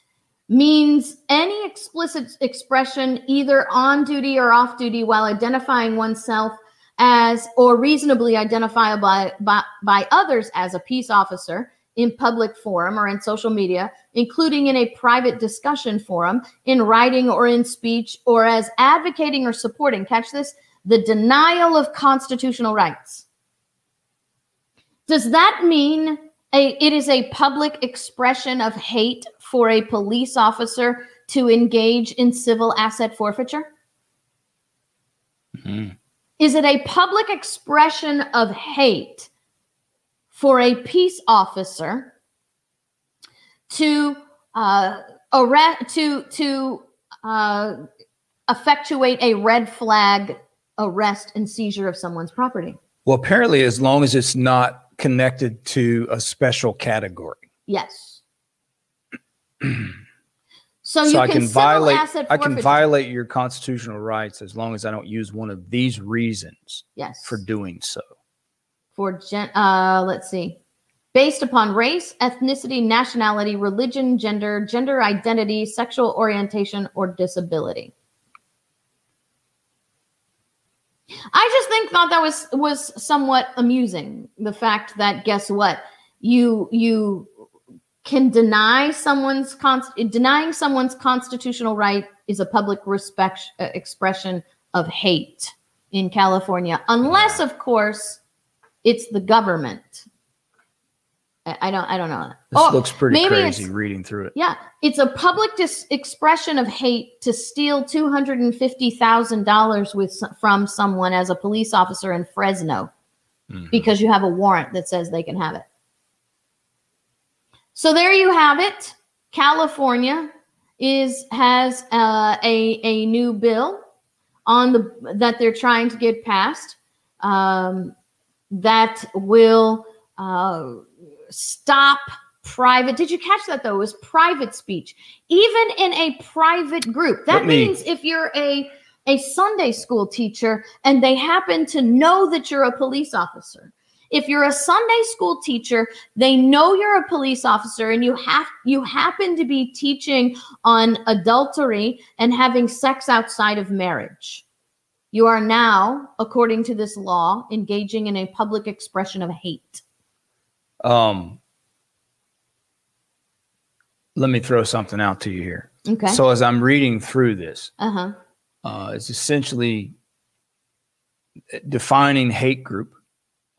means any explicit expression either on duty or off duty while identifying oneself as or reasonably identifiable by, by, by others as a peace officer in public forum or in social media, including in a private discussion forum, in writing or in speech, or as advocating or supporting, catch this, the denial of constitutional rights. Does that mean a, it is a public expression of hate for a police officer to engage in civil asset forfeiture? Mhm. Is it a public expression of hate for a peace officer to uh, arrest to to uh, effectuate a red flag arrest and seizure of someone's property? Well, apparently, as long as it's not connected to a special category. Yes. *clears throat* So, So, you I can, can violate I can violate your constitutional rights as long as I don't use one of these reasons Yes. for doing so. for gen uh let's see based upon race, ethnicity, nationality, religion, gender, gender identity, sexual orientation, or disability. I just think thought that was was somewhat amusing. The fact that guess what you you can deny someone's const- denying someone's constitutional right is a public respect uh, expression of hate in California, unless of course it's the government. I, don't I don't know. This Oh, looks pretty crazy reading through it. yeah, it's a public dis- expression of hate to steal two hundred and fifty thousand dollars with from someone as a police officer in Fresno Mm-hmm. because you have a warrant that says they can have it. So there you have it. California is has uh, a a new bill on the that they're trying to get passed um, that will uh, stop private. Did you catch that though? It was private speech, even in a private group. That me- means if you're a a Sunday school teacher and they happen to know that you're a police officer. If you're a Sunday school teacher, they know you're a police officer and you have you happen to be teaching on adultery and having sex outside of marriage. You are now, according to this law, engaging in a public expression of hate. Um, let me throw something out to you here. Okay. So as I'm reading through this, Uh-huh. uh, it's essentially defining hate group.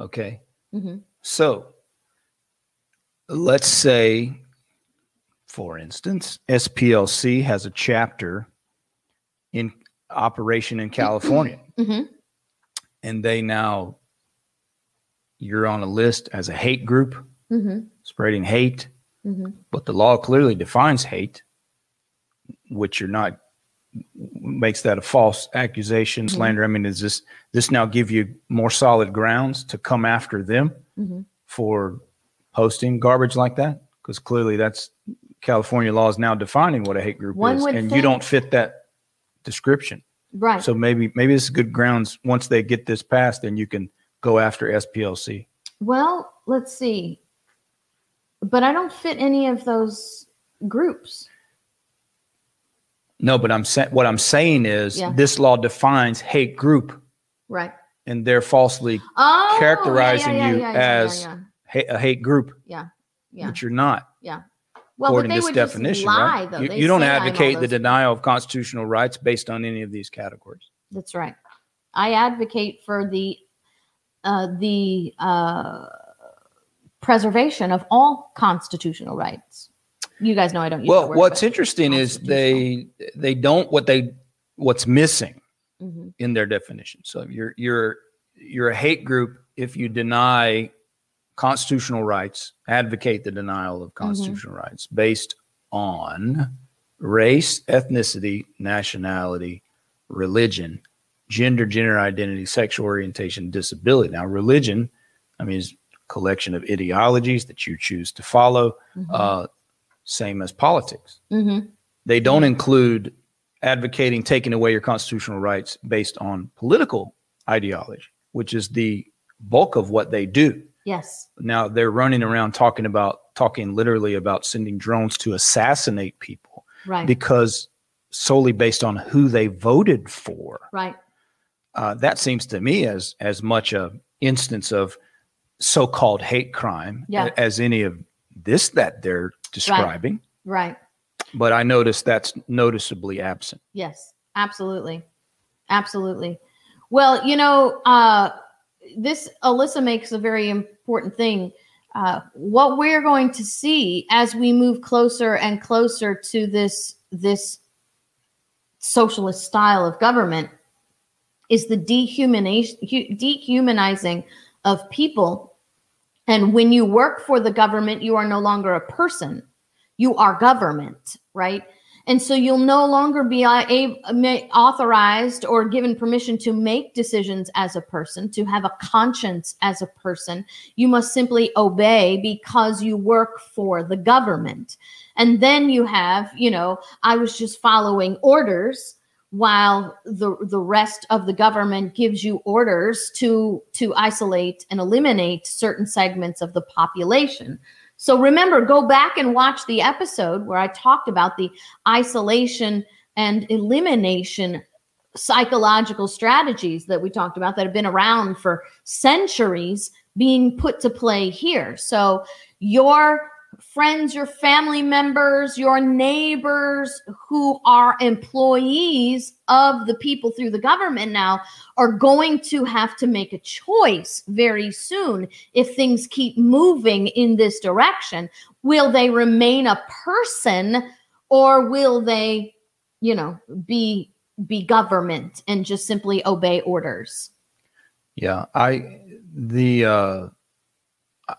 Okay. Mm-hmm. So let's say, for instance, SPLC has a chapter in operation in California, hmm and they now you're on a list as a hate group, hmm spreading hate, hmm but the law clearly defines hate, which you're not makes that a false accusation, Mhm. slander. I mean, does this this now give you more solid grounds to come after them hmm for posting garbage like that? Because clearly that's California law is now defining what a hate group One is, and you don't fit that description. Right. So maybe maybe this is good grounds. Once they get this passed, then you can go after SPLC. Well, let's see. But I don't fit any of those groups. No, but I'm saying what I'm saying is Yeah. this law defines hate group, Right. and they're falsely Oh, characterizing yeah, yeah, you as ha- a hate group, yeah, yeah, which you're not. yeah. Well, according to this would definition, lie, right? You, you don't say I'm all advocate the denial of constitutional rights based on any of these categories. That's right. I advocate for the uh, the uh, preservation of all constitutional rights. You guys know I don't use. Well, what's interesting is they they don't what they what's missing Mhm. in their definition. So you're you're you're a hate group if you deny constitutional rights, advocate the denial of Mm-hmm. constitutional rights based on race, ethnicity, nationality, religion, gender, gender identity, sexual orientation, disability. Now, religion, I mean, is a collection of ideologies that you choose to follow. Mhm. Uh, same as politics. Mhm. They don't include advocating taking away your constitutional rights based on political ideology, which is the bulk of what they do. Yes. Now they're running around talking about talking literally about sending drones to assassinate people Right. because solely based on who they voted for. right. Uh, that seems to me as as much a instance of so-called hate crime Yeah. as any of this that they're describing. Right. But I notice that's noticeably absent. Yes, absolutely. Absolutely. Well, you know, uh, this Alyssa makes a very important thing. Uh, what we're going to see as we move closer and closer to this this socialist style of government is the dehumanization dehumanizing of people. And when you work for the government, you are no longer a person you are government, right? And so you'll no longer be authorized or given permission to make decisions as a person, to have a conscience as a person. You must simply obey because you work for the government. And then you have, you know, I was just following orders. While the the rest of the government gives you orders to to isolate and eliminate certain segments of the population. So remember, go back and watch the episode where I talked about the isolation and elimination psychological strategies that we talked about that have been around for centuries being put to play here. So your friends, your family members, your neighbors who are employees of the people through the government now are going to have to make a choice very soon if things keep moving in this direction. Will they remain a person or will they, you know, be be government and just simply obey orders? Yeah, I the uh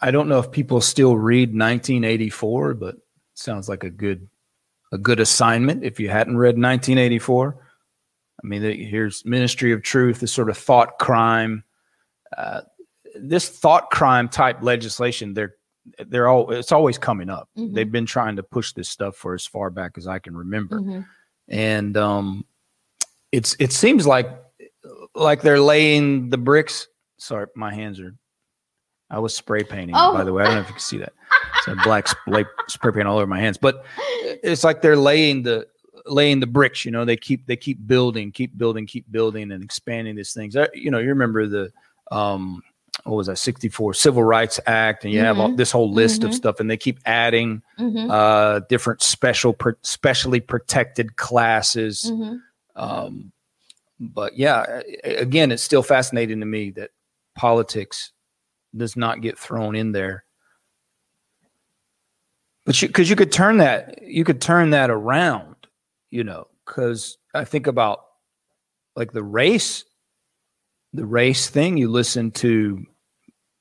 I don't know if people still read 1984, but sounds like a good a good assignment if you hadn't read 1984. I mean, here's Ministry of Truth, this sort of thought crime. Uh, this thought crime type legislation, they're they're all it's always coming up. Mhm. They've been trying to push this stuff for as far back as I can remember Mhm. and um, it's it seems like like they're laying the bricks. Sorry, my hands are. I was spray painting, Oh. by the way. I don't know if you can see that. Some black spray, spray paint all over my hands, but it's like they're laying the laying the bricks. You know, they keep they keep building, keep building, keep building, and expanding these things. Uh, You know, you remember the um, what was that? Sixty four Civil Rights Act, and you have all, Mhm. this whole list of Mhm. stuff, and they keep adding Mhm. uh, different special, per, specially protected classes. Mhm. Um, but yeah, again, it's still fascinating to me that politics does not get thrown in there. But you, because you could turn that, you could turn that around, you know. Because I think about like the race, the race thing. You listen to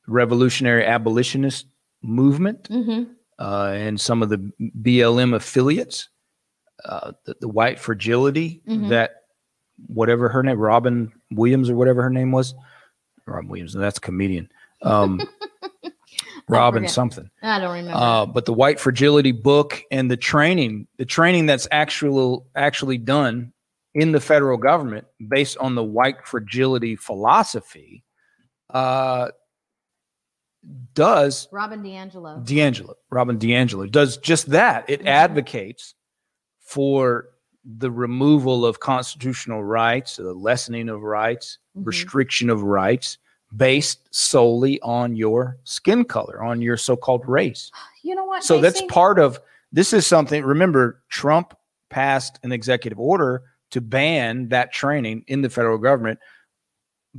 revolutionary abolitionist movement Mhm. uh, and some of the BLM affiliates, uh, the, the white fragility Mhm. that whatever her name, Robin Williams or whatever her name was, Robin Williams, that's a comedian. Um, *laughs* Robin something. I don't remember. Uh, but the white fragility book and the training, the training that's actual actually done in the federal government based on the white fragility philosophy, uh, does Robin DiAngelo. DiAngelo, Robin DiAngelo does just that. It advocates for the removal of constitutional rights, the lessening of rights, Mhm. restriction of rights based solely on your skin color, on your so-called race. You know what? So that's Macy? part of this is something remember Trump passed an executive order to ban that training in the federal government.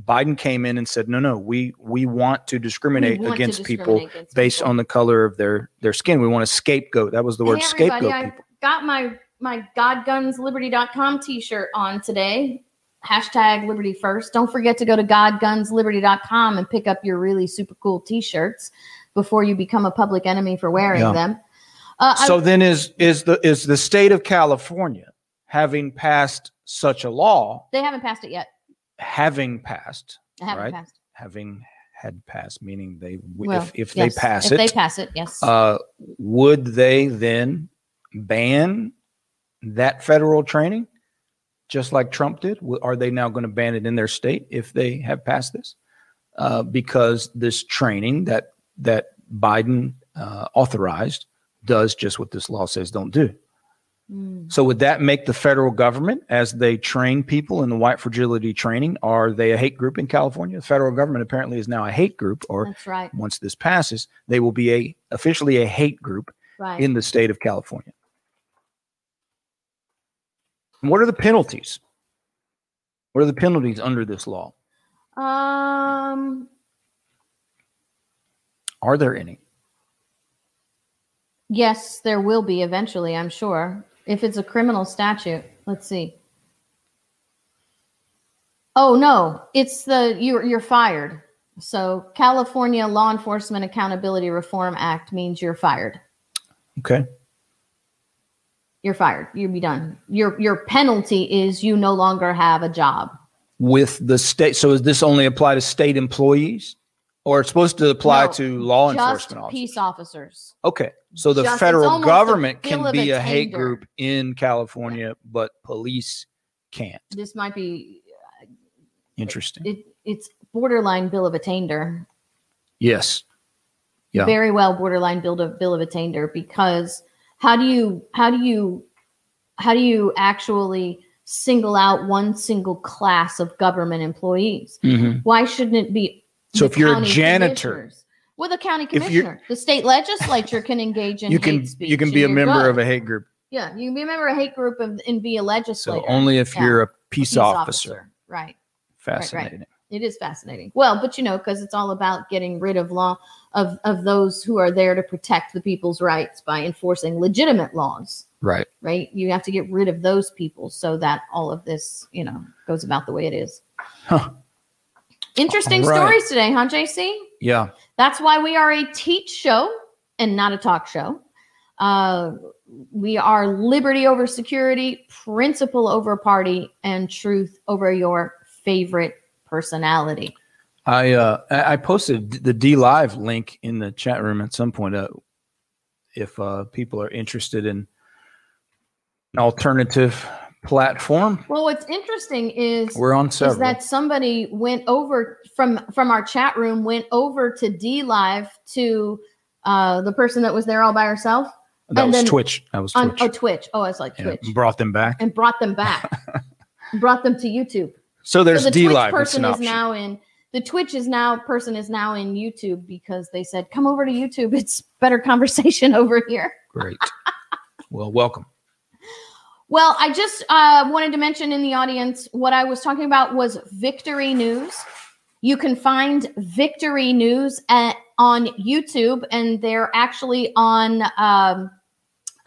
Biden came in and said, "No, no, we we want to discriminate want to against people discriminate against based people. on the color of their their skin. We want to scapegoat." That was the word hey scapegoat I people. got my my godgunsliberty.com t-shirt on today. Hashtag liberty first. Don't forget to go to godgunsliberty.com and pick up your really super cool t-shirts before you become a public enemy for wearing Yeah. them. Uh, I- So then is is the is the state of California having passed such a law, they haven't passed it yet. having passed, right? passed. having had passed, meaning they Well, if if yes, they pass if it, they pass it, yes. uh, would they then ban that federal training, just like Trump did? Are they now going to ban it in their state if they have passed this? Uh, because this training that that Biden uh, authorized does just what this law says don't do. Mm. So would that make the federal government, as they train people in the white fragility training, are they a hate group in California? The federal government apparently is now a hate group, or That's right. once this passes, they will be a officially a hate group Right. in the state of California. And What are the penalties? What are the penalties under this law? um Are there any? Yes, there will be eventually, I'm sure. If it's a criminal statute, let's see. Oh no, it's the you're you're fired. So California Law Enforcement Accountability Reform Act means you're fired. Okay. You're fired. You'll be done. Your your penalty is you no longer have a job. With the state, so does this only apply to state employees, or it's supposed to apply No, to law enforcement officers? peace officers. Okay, so the Just- federal government can be a hate group in California, but police can't. This might be uh, Interesting. it. It's borderline bill of attainder. yes. Yeah. very well borderline bill of bill of attainder because how do you how do you how do you actually single out one single class of government employees Mhm. why shouldn't it be So if you're a janitor, with well the county commissioner the state legislature can engage in you can you can be a member of a hate group. yeah you can be a member of a hate group of, and be a legislator. So only if Yeah. you're a peace, officer. right Fascinating. It is fascinating. Well, but you know, because it's all about getting rid of law of of those who are there to protect the people's rights by enforcing legitimate laws, Right. right? You have to get rid of those people so that all of this, you know, goes about the way it is. Huh. Interesting right. stories today, huh, JC? Yeah. That's why we are a teach show and not a talk show. Uh, we are liberty over security, principle over party, and truth over your favorite personality. I uh I posted the DLive link in the chat room at some point. Uh, if uh, people are interested in an alternative platform, Well, what's interesting is we're on is several. that somebody went over from from our chat room went over to DLive to uh, the person that was there all by herself that and was then Twitch. That was on Twitch. oh Twitch. Oh, it's like Yeah, Twitch, brought them back. and brought them back, *laughs* brought them to YouTube. So there's so the D Twitch Live. Person is now in the Twitch is now person is now in YouTube because they said come over to YouTube. It's better *laughs* conversation over here. *laughs* Great. well, welcome. Well, I just uh, wanted to mention in the audience what I was talking about was Victory News. You can find Victory News at, on YouTube, and they're actually on um,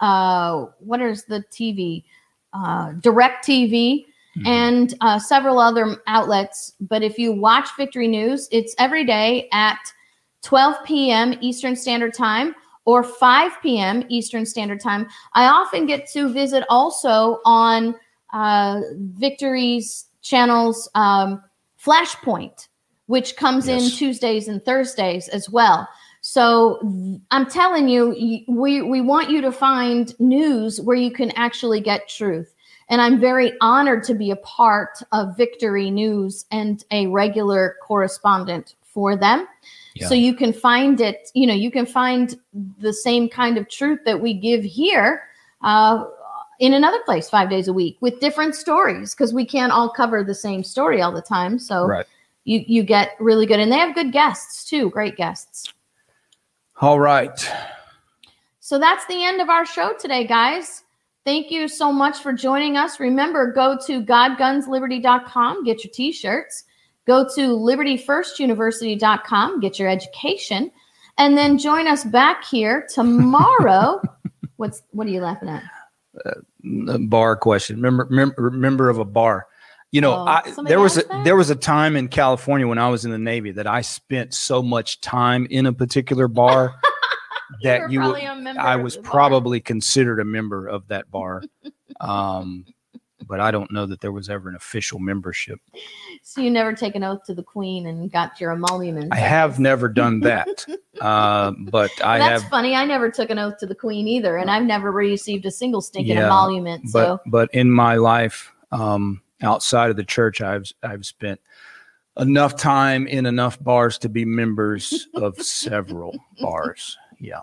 uh, what is the TV? Uh, DirecTV and uh, several other outlets. But if you watch Victory News, it's every day at 12 p.m. Eastern Standard Time or 5 p.m. Eastern Standard Time. I often get to visit also on uh, Victory's channel's um, Flashpoint, which comes in Tuesdays and Thursdays as well. So I'm telling you, we we want you to find news where you can actually get truth. And I'm very honored to be a part of Victory News and a regular correspondent for them. So you can find it, you know, you can find the same kind of truth that we give here uh, in another place five days a week with different stories because we can't all cover the same story all the time. So Right. you you get really good, and they have good guests too, great guests. All right. So that's the end of our show today, guys. Thank you so much for joining us. Remember, go to godgunsliberty.com, get your t-shirts. Go to libertyfirstuniversity.com, get your education, and then join us back here tomorrow. *laughs* What's what are you laughing at? Uh, a bar question. Remember, remember, member of a bar. You know, Oh, I, there was a, that? there was a time in California when I was in the Navy that I spent so much time in a particular bar *laughs* that were you, probably a member I was probably considered a member of that bar. *laughs* um, but I don't know that there was ever an official membership. So you never take an oath to the queen and got your emoluments. I have never done that, *laughs* uh, but I That's have. funny. I never took an oath to the queen either, and I've never received a single stinking Yeah, emolument. but So but in my life um outside of the church i've i've spent enough time in enough bars to be members of several *laughs* bars yeah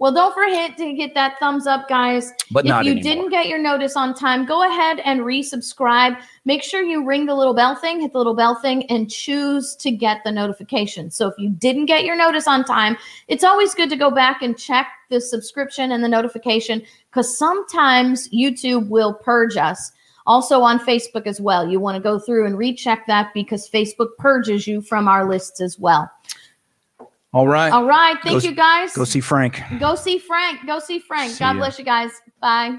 Well, don't forget to hit that thumbs up, guys. But if you anymore. didn't get your notice on time, go ahead and resubscribe. Make sure you ring the little bell thing, hit the little bell thing, and choose to get the notification. So if you didn't get your notice on time, it's always good to go back and check the subscription and the notification because sometimes YouTube will purge us. Also on Facebook as well. You want to go through and recheck that because Facebook purges you from our lists as well. All right All right. Thank Go- you guys. go see frank Go see Frank. Go see Frank. See God ya. bless you guys. Bye.